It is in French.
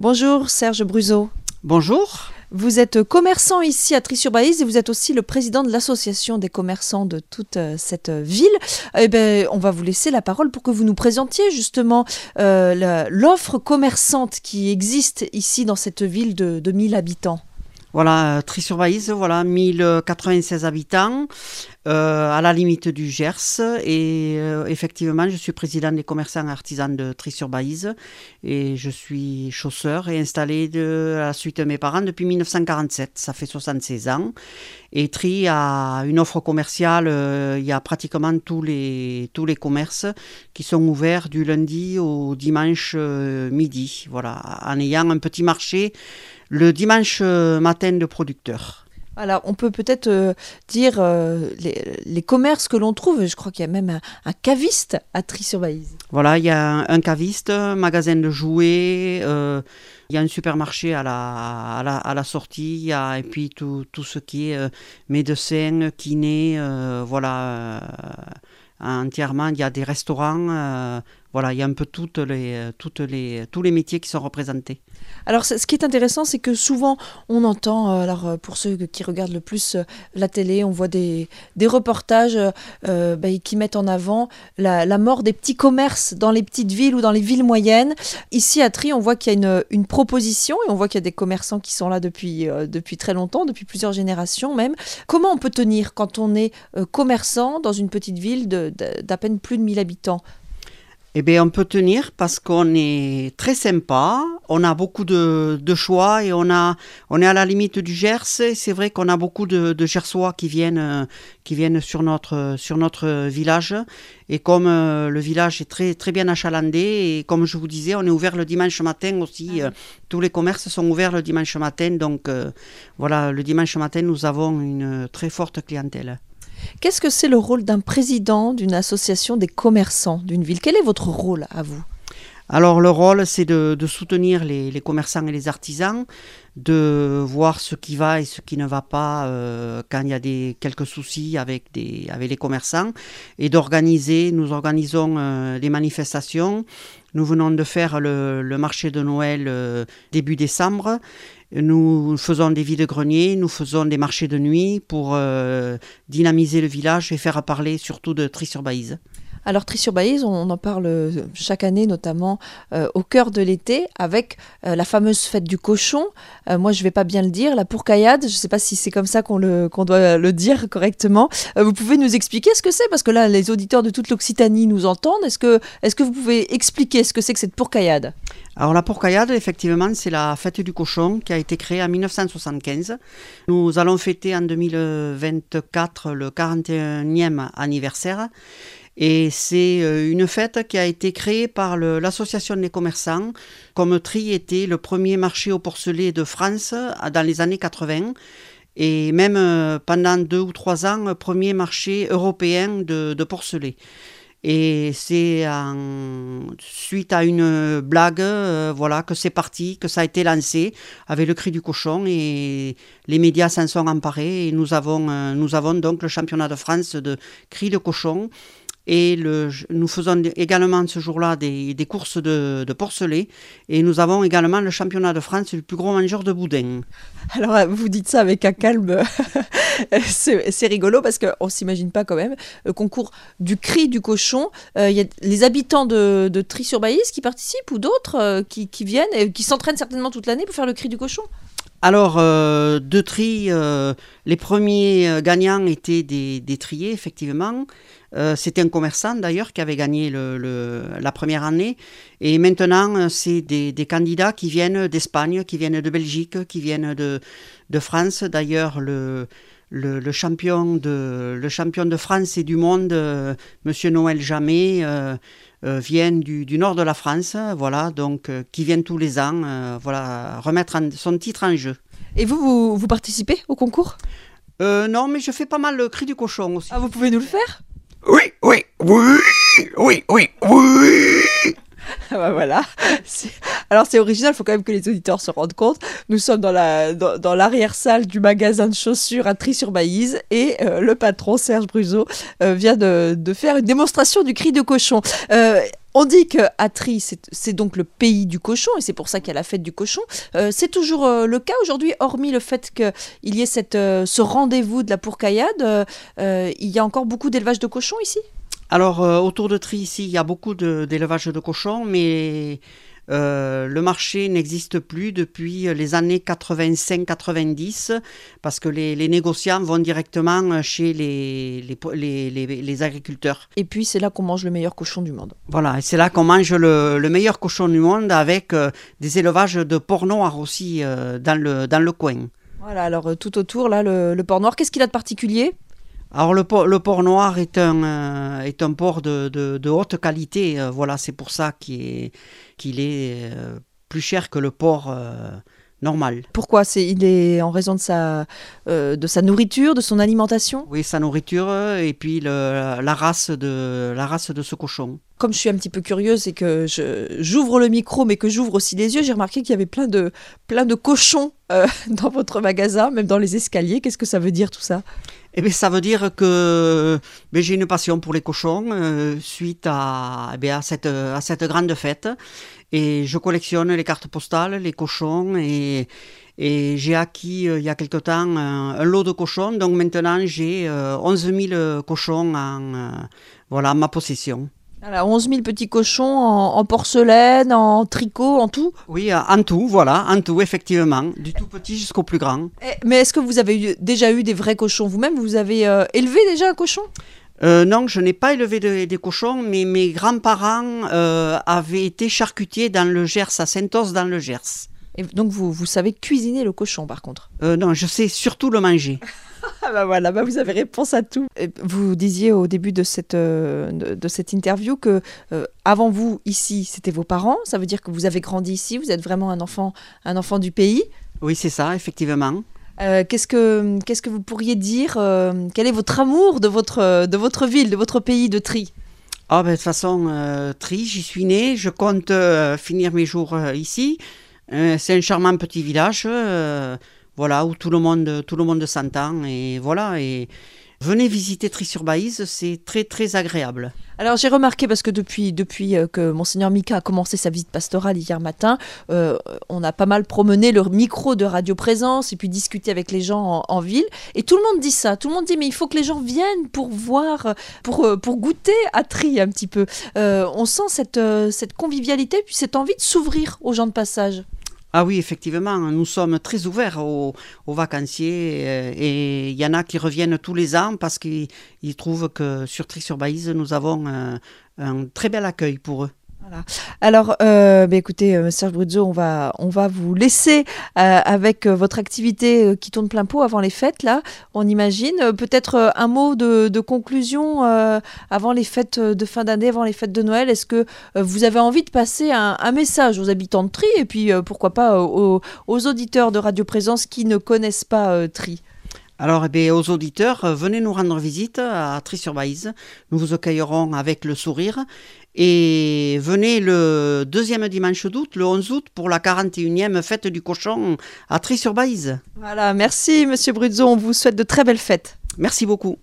Bonjour Serge Bruzo. Bonjour. Vous êtes commerçant ici à Tri-sur-Baïse et vous êtes aussi le président de l'association des commerçants de toute euh, cette ville. Eh ben, on va vous laisser la parole pour que vous nous présentiez justement euh, l'offre commerçante qui existe ici dans cette ville de, de 1000 habitants. Voilà, euh, Tri-sur-Baïse, voilà, 1096 habitants, euh, à la limite du Gers. Et euh, effectivement, je suis président des commerçants artisans de Tri-sur-Baïse. Et je suis chausseur et installé de, à la suite de mes parents depuis 1947. Ça fait 76 ans. Et Tri a une offre commerciale. il y a pratiquement tous les, tous les commerces qui sont ouverts du lundi au dimanche midi. Voilà, en ayant un petit marché le dimanche euh, matin de producteurs. Alors, on peut peut-être euh, dire euh, les, commerces que l'on trouve. Je crois qu'il y a même un, caviste à Tri-sur-Baïse. Voilà, il y a un, caviste, un magasin de jouets, il y a un supermarché à la, à la, sortie, et puis tout, tout, ce qui est médecin, kiné, voilà entièrement. Il y a des restaurants, voilà, il y a un peu toutes les, les, tous les métiers qui sont représentés. Alors, ce qui est intéressant, c'est que souvent, on entend, euh, alors pour ceux qui regardent le plus euh, la télé, on voit des, des reportages bah, qui mettent en avant la, mort des petits commerces dans les petites villes ou dans les villes moyennes. Ici, à Tri, on voit qu'il y a une, une, proposition et on voit qu'il y a des commerçants qui sont là depuis, depuis très longtemps, depuis plusieurs générations même. Comment on peut tenir quand on est commerçant dans une petite ville d'à peine plus de 1000 habitants? Eh bien, on peut tenir parce qu'on est très sympa, on a beaucoup de, choix et on, a, on est à la limite du Gers. C'est vrai qu'on a beaucoup de, Gersois qui viennent, qui viennent sur, notre, sur notre village. Et comme euh, le village est très, très bien achalandé, et comme je vous disais, on est ouvert le dimanche matin aussi. Ah euh, tous les commerces sont ouverts le dimanche matin. Donc euh, voilà, le dimanche matin, nous avons une très forte clientèle. Qu'est-ce que c'est le rôle d'un président d'une association des commerçants d'une ville? Quel est votre rôle à vous? Alors le rôle, c'est de, soutenir les, commerçants et les artisans, de voir ce qui va et ce qui ne va pas euh, quand il y a des, quelques soucis avec, des, avec les commerçants, et d'organiser, nous organisons euh, des manifestations. Nous venons de faire le, marché de Noël euh, début décembre, nous faisons des vides-greniers, nous faisons des marchés de nuit pour euh, dynamiser le village et faire parler surtout de Tri-sur-Baïse. Alors Tri-sur-Baïse, on en parle euh, chaque année, notamment euh, au cœur de l'été, avec la fameuse fête du cochon. moi, je ne vais pas bien le dire, la pourcaillade. Je ne sais pas si c'est comme ça qu'on doit le dire correctement. vous pouvez nous expliquer ce que c'est? Parce que là, les auditeurs de toute l'Occitanie nous entendent. Est-ce que, est que vous pouvez expliquer ce que c'est que cette pourcaillade? Alors la pourcaillade, effectivement, c'est la fête du cochon qui a été créée en 1975. Nous allons fêter en 2024 le 41e anniversaire. Et c'est euh, une fête qui a été créée par l'Association des commerçants, comme Tri était le premier marché au porcelet de France euh, dans les années 80 et même euh, pendant deux ou trois ans, premier marché européen de, de porcelet. Et c'est suite à une blague, euh, voilà, que c'est parti, que ça a été lancé avec le cri du cochon et les médias s'en sont emparés. Et nous avons, euh, nous avons donc le championnat de France de cri de cochon et le, nous faisons également ce jour-là des, des, courses de, de, porcelet. Et nous avons également le championnat de France du plus gros mangeur de boudin. Alors, euh, vous dites ça avec un calme. c'est rigolo parce qu'on ne s'imagine pas quand même. Le concours du cri du cochon. Euh, il y a les habitants de, de Tri-sur-Baïse qui participent ou d'autres euh, qui, qui, viennent et qui s'entraînent certainement toute l'année pour faire le cri du cochon? Alors, de tri, les premiers gagnants étaient des, des triers, effectivement. Euh, c'était un commerçant d'ailleurs qui avait gagné la première année. Et maintenant, euh, c'est des, candidats qui viennent d'Espagne, qui viennent de Belgique, qui viennent de, France. D'ailleurs, le, champion de, le champion de France et du monde, euh, Monsieur Noël Jamais, vient du, nord de la France, voilà, donc qui vient tous les ans, voilà, remettre son titre en jeu. Et vous, vous, participez au concours? Non, mais je fais pas mal le cri du cochon aussi. Ah, vous pouvez nous le faire? Oui, oui, oui, oui, oui, oui. Ah bah voilà. Alors c'est original, il faut quand même que les auditeurs se rendent compte. Nous sommes dans la dans, l'arrière-salle du magasin de chaussures à Tri-sur-Baïse et euh, le patron Serge Bruzo euh, vient de, faire une démonstration du cri de cochon. Euh, On dit que Atri, c'est donc le pays du cochon, et c'est pour ça qu'il y a la fête du cochon. C'est toujours le cas aujourd'hui, hormis le fait qu'il y ait ce rendez-vous de la pourcaillade. il y a encore beaucoup d'élevage de cochons ici? Alors, euh, autour de Tri, ici, il y a beaucoup d'élevage de, cochons, mais euh, le marché n'existe plus depuis les années 85-90, parce que les, les négociants vont directement chez les, agriculteurs. Et puis c'est là qu'on mange le meilleur cochon du monde. Voilà, et c'est là qu'on mange le, le meilleur cochon du monde avec euh, des élevages de porc noir aussi euh, dans, le, dans le coin. Voilà, alors euh, tout autour, là, le, le porc noir, qu'est-ce qu'il a de particulier? Alors le, por- le porc noir est un, euh, est un porc de, de- de haute qualité, euh, voilà, c'est pour ça qu'il est, qu'il est euh, plus cher que le porc euh, normal. Pourquoi? C'est, Il est en raison de sa, de sa nourriture, de son alimentation? Oui, sa nourriture et puis le- la, race de, la race de ce cochon. Comme je suis un petit peu curieuse et que je, j'ouvre le micro, mais que j'ouvre aussi les yeux, j'ai remarqué qu'il y avait plein de, plein de cochons euh, dans votre magasin, même dans les escaliers. Qu'est-ce que ça veut dire tout ça? Eh bien, ça veut dire que ben, j'ai une passion pour les cochons euh, suite à, eh bien, à, cette, grande fête. Et je collectionne les cartes postales, les cochons, et, j'ai acquis euh, il y a quelque temps un, lot de cochons. Donc maintenant, j'ai euh, 11 000 cochons en, euh, voilà, ma possession. Voilà, 11 000 petits cochons en, en porcelaine, en tricot, en tout. Oui, euh, en tout, voilà, en tout, effectivement, du tout petit jusqu'au plus grand. Eh, Mais est-ce que vous avez eu- déjà eu des vrais cochons vous-même? Vous avez euh, élevé déjà un cochon? Euh, non, je n'ai pas élevé de- des cochons, mais mes grands-parents euh, avaient été charcutiers dans le Gers, à Saint-Os dans le Gers. Et donc vous, vous savez cuisiner le cochon par contre? Euh, non, je sais surtout le manger. Ah bah voilà, bah vous avez réponse à tout. Et Vous disiez au début de cette, euh, de, de cette interview que euh, avant vous, ici, c'était vos parents. Ça veut dire que vous avez grandi ici, vous êtes vraiment un enfant, un enfant du pays. Oui, c'est ça, effectivement. Euh, qu'est-ce, que, qu'est-ce que vous pourriez dire euh, Quel est votre amour de votre, de votre ville, de votre pays de Tri? Ah, ben, de toute façon, euh, Tri, j'y suis né. Je compte finir mes jours ici. Euh, c'est un charmant petit village, euh, voilà, où tout le monde, tout le monde s'entend. Et voilà, et venez visiter Tri-sur-Baïse, c'est très, très agréable. Alors j'ai remarqué parce que depuis, depuis euh, que monseigneur Mika a commencé sa visite pastorale hier matin, euh, on a pas mal promené le micro de Radio Présence et puis discuté avec les gens en, ville. Et tout le monde dit ça. Tout le monde dit mais il faut que les gens viennent pour voir, pour, pour goûter à Tri un petit peu. On sent cette, cette convivialité puis cette envie de s'ouvrir aux gens de passage. Ah oui, effectivement, nous sommes très ouverts aux, vacanciers euh, et il y en a qui reviennent tous les ans parce qu'ils ils trouvent que sur Tri-sur-Baïse, nous avons un très bel accueil pour eux. Alors, euh, bah, écoutez, euh, Serge Bruzzo, on va, on va vous laisser euh, avec euh, votre activité qui tourne plein pot avant les fêtes, là, on imagine. Peut-être un mot de, conclusion avant les fêtes de fin d'année, avant les fêtes de Noël. Est-ce que vous avez envie de passer un, message aux habitants de Tri et puis pourquoi pas aux, aux auditeurs de Radio Présence qui ne connaissent pas Tri? Alors, eh bien, aux auditeurs, euh, venez nous rendre visite à Tri-sur-Baïse. Nous vous accueillerons avec le sourire. Et venez le deuxième dimanche d'août, le 11 août, pour la 41e fête du cochon à Tri-sur-Baïse. Voilà, merci Monsieur Bruzzo, on vous souhaite de très belles fêtes. Merci beaucoup.